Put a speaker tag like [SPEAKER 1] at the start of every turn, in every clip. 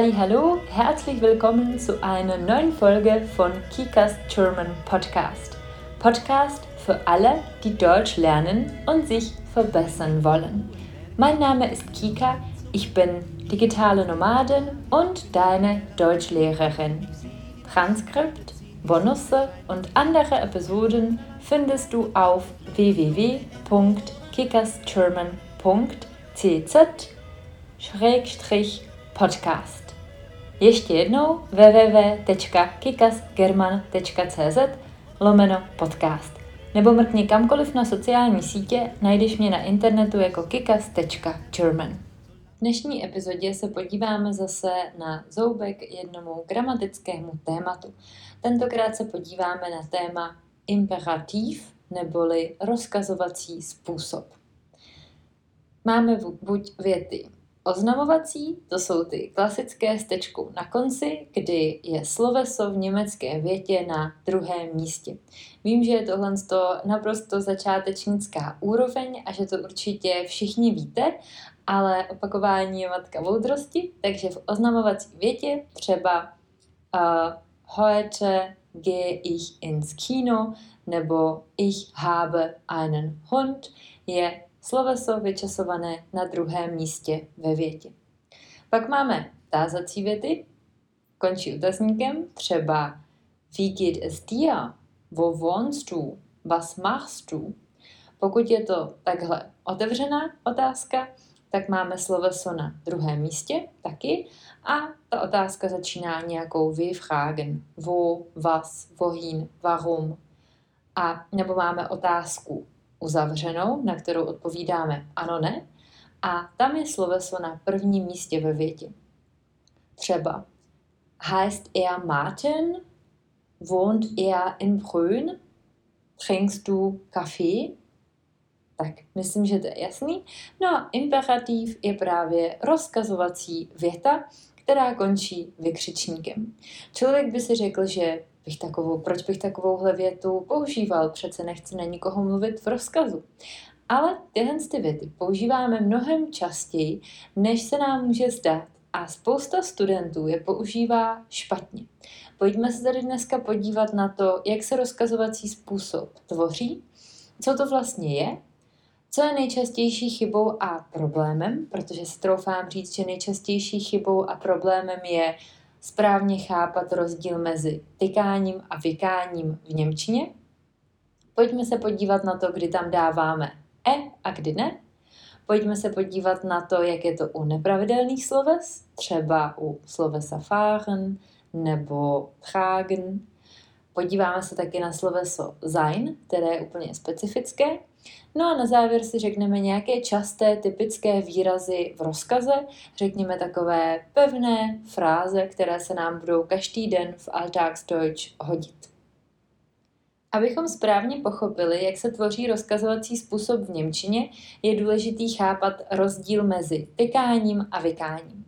[SPEAKER 1] Hallo, herzlich willkommen zu einer neuen Folge von Kikas German Podcast. Podcast für alle, die Deutsch lernen und sich verbessern wollen. Mein Name ist Kika, ich bin digitale Nomadin und deine Deutschlehrerin. Transkript, Bonusse und andere Episoden findest du auf www.kikasgerman.cz-podcast. Ještě jednou www.kikasgerman.cz lomeno podcast. Nebo mrkni kamkoliv na sociální sítě, najdeš mě na internetu jako kikas.german. V dnešní epizodě se podíváme zase na zoubek jednomu gramatickému tématu. Tentokrát se podíváme na téma imperativ neboli rozkazovací způsob. Máme buď věty Oznamovací, to jsou ty klasické s tečkou na konci, kdy je sloveso v německé větě na druhém místě. Vím, že je tohle naprosto začátečnická úroveň a že to určitě všichni víte, ale opakování je matka moudrosti, takže v oznamovací větě třeba uh, heute gehe ich ins Kino nebo ich habe einen Hund je sloveso vyčasované na druhém místě ve větě. Pak máme tázací věty, končí otazníkem, třeba Wie geht es dir? Wo wohnst du? Was machst du? Pokud je to takhle otevřená otázka, tak máme sloveso na druhém místě taky a ta otázka začíná nějakou wie fragen, wo, was, wohin, warum. A nebo máme otázku uzavřenou, na kterou odpovídáme ano, ne. A tam je sloveso na prvním místě ve větě. Třeba heißt er Martin? Wohnt er in Brünn? Trinkst du Kaffee? Tak, myslím, že to je jasný. No a imperativ je právě rozkazovací věta, která končí vykřičníkem. Člověk by si řekl, že bych takovou, proč bych takovouhle větu používal, přece nechci na nikoho mluvit v rozkazu. Ale tyhle ty věty používáme mnohem častěji, než se nám může zdát. A spousta studentů je používá špatně. Pojďme se tady dneska podívat na to, jak se rozkazovací způsob tvoří, co to vlastně je, co je nejčastější chybou a problémem, protože si troufám říct, že nejčastější chybou a problémem je správně chápat rozdíl mezi tykáním a vykáním v Němčině. Pojďme se podívat na to, kdy tam dáváme e a kdy ne. Pojďme se podívat na to, jak je to u nepravidelných sloves, třeba u slovesa fahren nebo tragen. Podíváme se taky na sloveso sein, které je úplně specifické. No a na závěr si řekneme nějaké časté typické výrazy v rozkaze, řekněme takové pevné fráze, které se nám budou každý den v Alltagsdeutsch hodit. Abychom správně pochopili, jak se tvoří rozkazovací způsob v Němčině, je důležitý chápat rozdíl mezi tykáním a vykáním.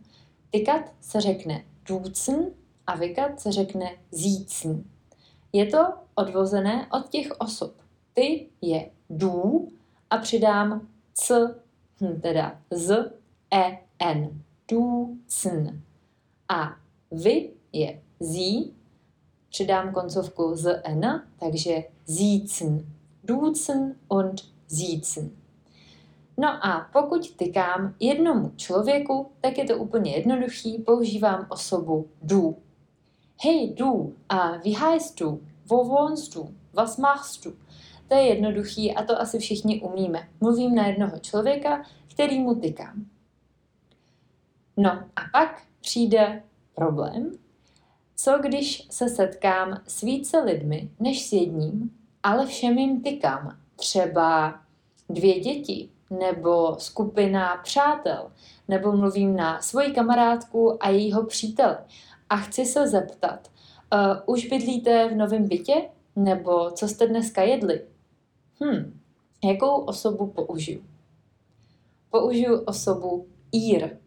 [SPEAKER 1] Tykat se řekne duzen a vykat se řekne zícen. Je to odvozené od těch osob. Ty je du a přidám c, hm, teda z, e, n. Du, cn. A vy je zí, přidám koncovku z n, takže zícn. Ducen und zícn. No a pokud tykám jednomu člověku, tak je to úplně jednoduchý, používám osobu du. Hej du, a wie heißt du? Wo wohnst du? Was machst du? To je jednoduchý a to asi všichni umíme. Mluvím na jednoho člověka, který mu tykám. No a pak přijde problém, co když se setkám s více lidmi než s jedním, ale všem jim tykám. Třeba dvě děti, nebo skupina přátel, nebo mluvím na svoji kamarádku a jejího přítele. A chci se zeptat, uh, už bydlíte v novém bytě? Nebo co jste dneska jedli? Hm, jakou osobu použiju? Použiju osobu ír.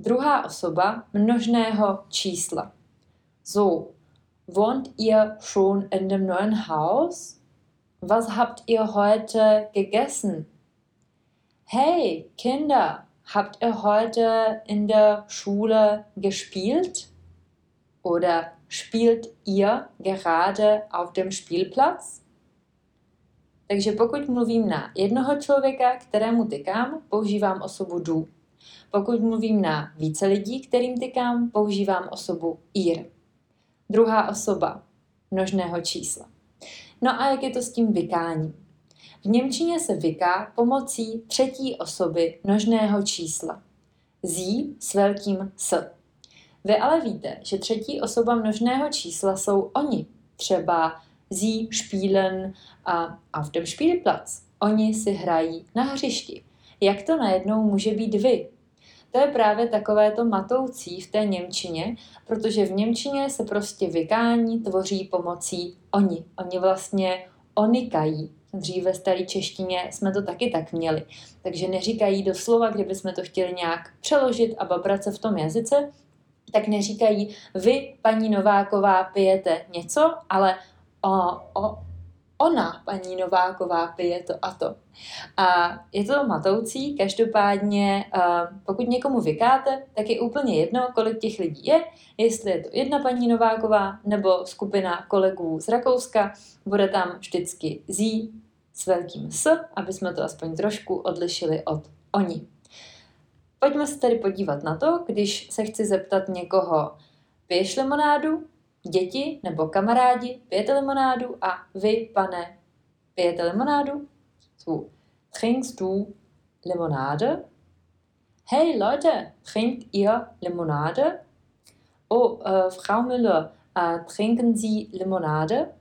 [SPEAKER 1] Druhá osoba množného čísla. So, wohnt ihr schon in dem neuen Haus? Was habt ihr heute gegessen? Hey, Kinder, Habt ihr heute in der Schule gespielt? Oder spielt ihr gerade auf dem Spielplatz? Takže pokud mluvím na jednoho člověka, kterému tykám, používám osobu du. Pokud mluvím na více lidí, kterým tykám, používám osobu ir. Druhá osoba množného čísla. No a jak je to s tím vykáním? V Němčině se vyká pomocí třetí osoby množného čísla. Zí s velkým S. Vy ale víte, že třetí osoba množného čísla jsou oni. Třeba sie spielen a auf dem Spielplatz. Oni si hrají na hřišti. Jak to najednou může být vy? To je právě takové to matoucí v té Němčině, protože v Němčině se prostě vykání tvoří pomocí oni. Oni vlastně onikají. Dříve staré češtině jsme to taky tak měli. Takže neříkají doslova, kdyby jsme to chtěli nějak přeložit a babrat se v tom jazyce, tak neříkají vy, paní Nováková, pijete něco, ale o, o, ona, paní Nováková, pije to a to. A je to matoucí, každopádně pokud někomu vykáte, tak je úplně jedno, kolik těch lidí je, jestli je to jedna paní Nováková nebo skupina kolegů z Rakouska, bude tam vždycky zí s velkým s, aby jsme to aspoň trošku odlišili od oni. Pojďme se tedy podívat na to, když se chci zeptat někoho, piješ limonádu? Děti nebo kamarádi, pijete limonádu? A vy, pane, pijete limonádu? So, trinkst du Limonade? Hey Leute, trinkt ihr Limonade? Oh, uh, Frau Müller, uh, trinken Sie Limonade?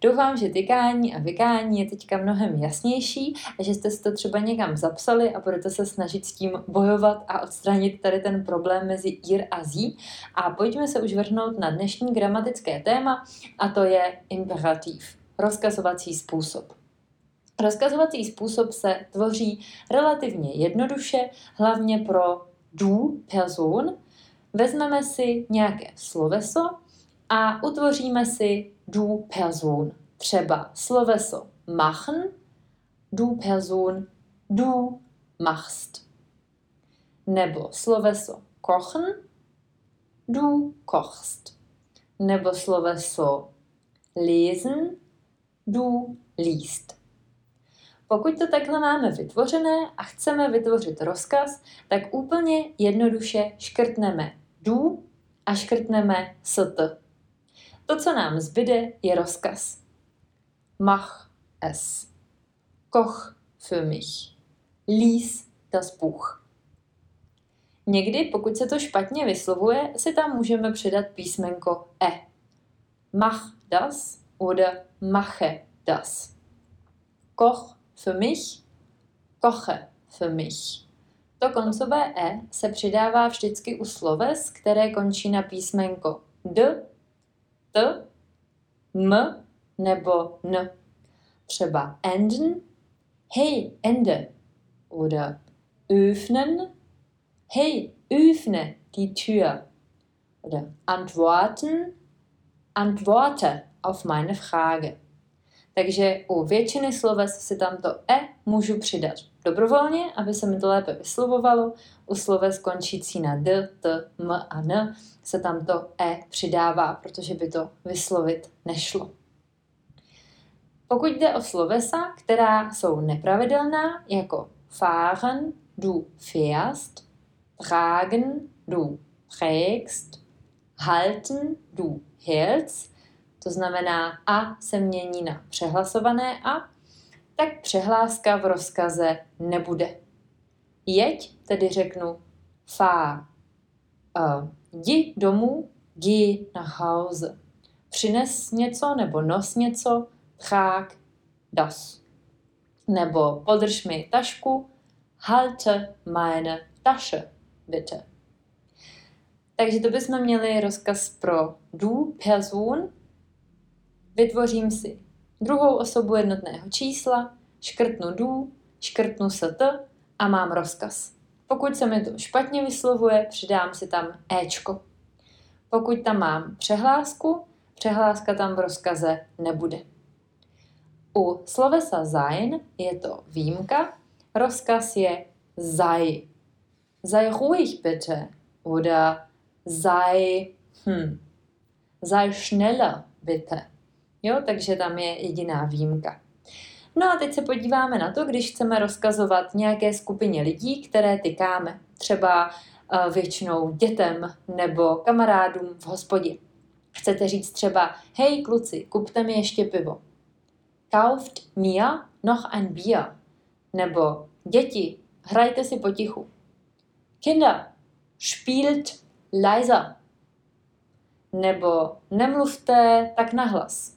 [SPEAKER 1] Doufám, že tykání a vykání je teďka mnohem jasnější a že jste si to třeba někam zapsali a budete se snažit s tím bojovat a odstranit tady ten problém mezi ir a zí. A pojďme se už vrhnout na dnešní gramatické téma a to je imperativ, rozkazovací způsob. Rozkazovací způsob se tvoří relativně jednoduše, hlavně pro du person. Vezmeme si nějaké sloveso a utvoříme si du Person. Třeba sloveso machen, du Person, du machst. Nebo sloveso kochen, du kochst. Nebo sloveso lesen, du liest. Pokud to takhle máme vytvořené a chceme vytvořit rozkaz, tak úplně jednoduše škrtneme du a škrtneme st. To, co nám zbyde, je rozkaz. Mach es. Koch für mich. Lies das Buch. Někdy, pokud se to špatně vyslovuje, si tam můžeme přidat písmenko e. Mach das oder mache das. Koch für mich, koche für mich. To koncové e se přidává vždycky u sloves, které končí na písmenko d t, m nebo n. Třeba enden, hey, ende. Oder öffnen, hey, öffne die Tür. Oder antworten, antworte auf meine Frage. Takže u většiny sloves si tam to e můžu přidat dobrovolně, aby se mi to lépe vyslovovalo. U sloves končící na d, t, m a n se tam to e přidává, protože by to vyslovit nešlo. Pokud jde o slovesa, která jsou nepravidelná, jako fahren, du fährst, tragen, du trägst, halten, du hältst, to znamená a se mění na přehlasované a, tak přehláska v rozkaze nebude. Jeď tedy řeknu fá. Uh, jdi domů, jdi na Hause. Přines něco nebo nos něco, trag das. Nebo podrž mi tašku, halte meine Tasche, bitte. Takže to bychom měli rozkaz pro du, person, Vytvořím si druhou osobu jednotného čísla, škrtnu du, škrtnu st a mám rozkaz. Pokud se mi to špatně vyslovuje, přidám si tam éčko. Pokud tam mám přehlásku, přehláska tam v rozkaze nebude. U slovesa sein je to výjimka, rozkaz je zaj. sei ruhig bitte oder sei, hm, sei schneller bitte. Jo, takže tam je jediná výjimka. No a teď se podíváme na to, když chceme rozkazovat nějaké skupině lidí, které tykáme. Třeba uh, většinou dětem nebo kamarádům v hospodě. Chcete říct třeba, hej kluci, kupte mi ještě pivo. Kauft mir noch ein Bier. Nebo děti, hrajte si potichu. Kinder, spielt leiser. Nebo nemluvte tak nahlas.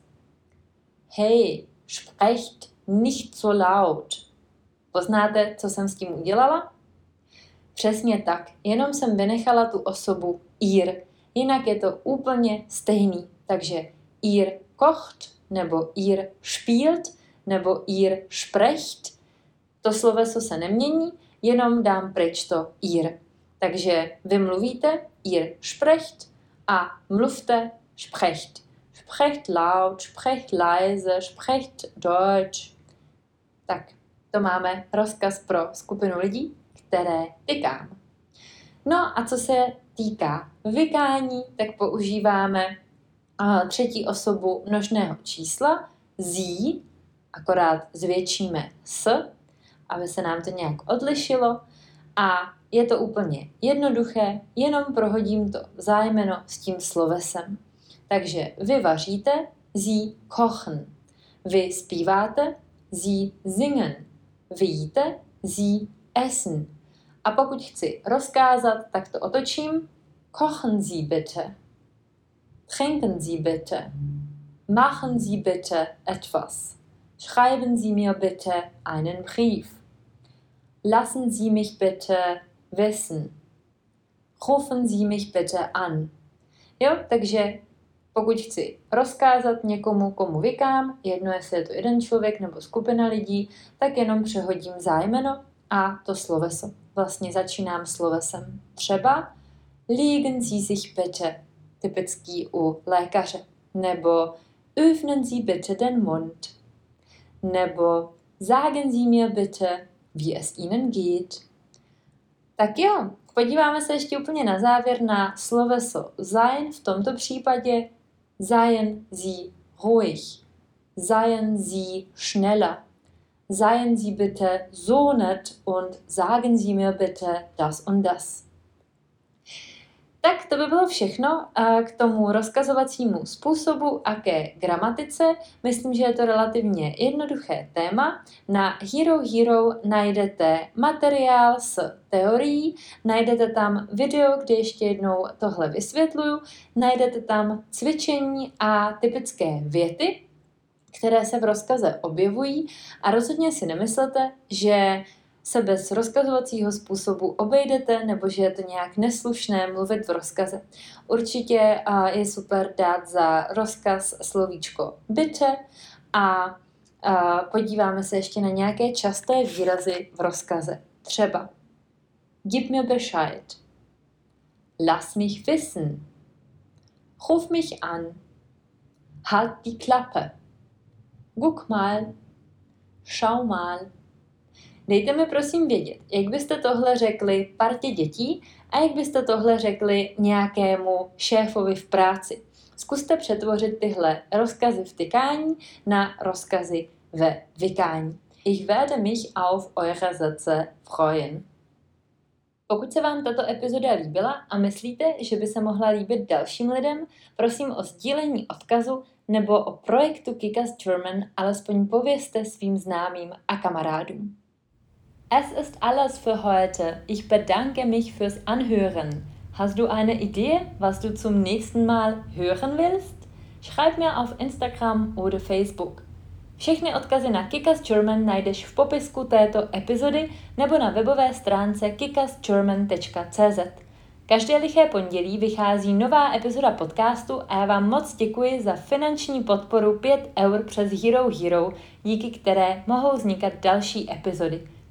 [SPEAKER 1] Hej, sprecht nicht so laut. Poznáte, co jsem s tím udělala? Přesně tak, jenom jsem vynechala tu osobu ír, jinak je to úplně stejný. Takže ír kocht, nebo ír spielt, nebo ír sprecht. To sloveso se nemění, jenom dám pryč to ír. Takže vy mluvíte ír sprecht a mluvte sprecht. Sprecht laut, sprecht leise, sprecht Deutsch. Tak to máme rozkaz pro skupinu lidí, které tykám. No a co se týká vykání, tak používáme třetí osobu množného čísla, zí, akorát zvětšíme s, aby se nám to nějak odlišilo a je to úplně jednoduché, jenom prohodím to zájmeno s tím slovesem. Takže vy vaříte, sie kochen. Vy zpíváte, sie singen. Vy jíte, sie essen. A pokud chci rozkázat, tak to otočím. Kochen Sie bitte. Trinken Sie bitte. Machen Sie bitte etwas. Schreiben Sie mir bitte einen Brief. Lassen Sie mich bitte wissen. Rufen Sie mich bitte an. Jo, takže pokud chci rozkázat někomu, komu vykám, jedno jestli je to jeden člověk nebo skupina lidí, tak jenom přehodím zájmeno a to sloveso. Vlastně začínám slovesem. Třeba liegen Sie sich bitte, typický u lékaře. Nebo öffnen Sie bitte den Mund. Nebo sagen Sie mir bitte, wie es Ihnen geht. Tak jo, podíváme se ještě úplně na závěr na sloveso sein, v tomto případě seien Sie ruhig, seien Sie schneller, seien Sie bitte so nett und sagen Sie mir bitte das und das. Tak to by bylo všechno k tomu rozkazovacímu způsobu a ke gramatice. Myslím, že je to relativně jednoduché téma. Na Hero Hero najdete materiál s teorií, najdete tam video, kde ještě jednou tohle vysvětluju, najdete tam cvičení a typické věty, které se v rozkaze objevují a rozhodně si nemyslete, že se bez rozkazovacího způsobu obejdete nebo že je to nějak neslušné mluvit v rozkaze. Určitě je super dát za rozkaz slovíčko bitte a podíváme se ještě na nějaké časté výrazy v rozkaze. Třeba Gib mir Bescheid. Lass mich wissen. Ruf mich an. Halt die Klappe. Guck mal. Schau mal. Dejte mi prosím vědět, jak byste tohle řekli partě dětí a jak byste tohle řekli nějakému šéfovi v práci. Zkuste přetvořit tyhle rozkazy v tykání na rozkazy ve vykání. Ich werde mich auf eure Sätze freuen. Pokud se vám tato epizoda líbila a myslíte, že by se mohla líbit dalším lidem, prosím o sdílení odkazu nebo o projektu Kikas German alespoň povězte svým známým a kamarádům. Es ist alles für heute. Ich bedanke mich fürs Anhören. Hast du eine Idee, was du zum nächsten Mal hören willst? Schreib mir auf Instagram oder Facebook. Všechny odkazy na Kikas German najdeš v popisku této epizody nebo na webové stránce kikasgerman.cz. Každé liché pondělí vychází nová epizoda podcastu a já vám moc děkuji za finanční podporu 5 eur přes Hero Hero, díky které mohou vznikat další epizody.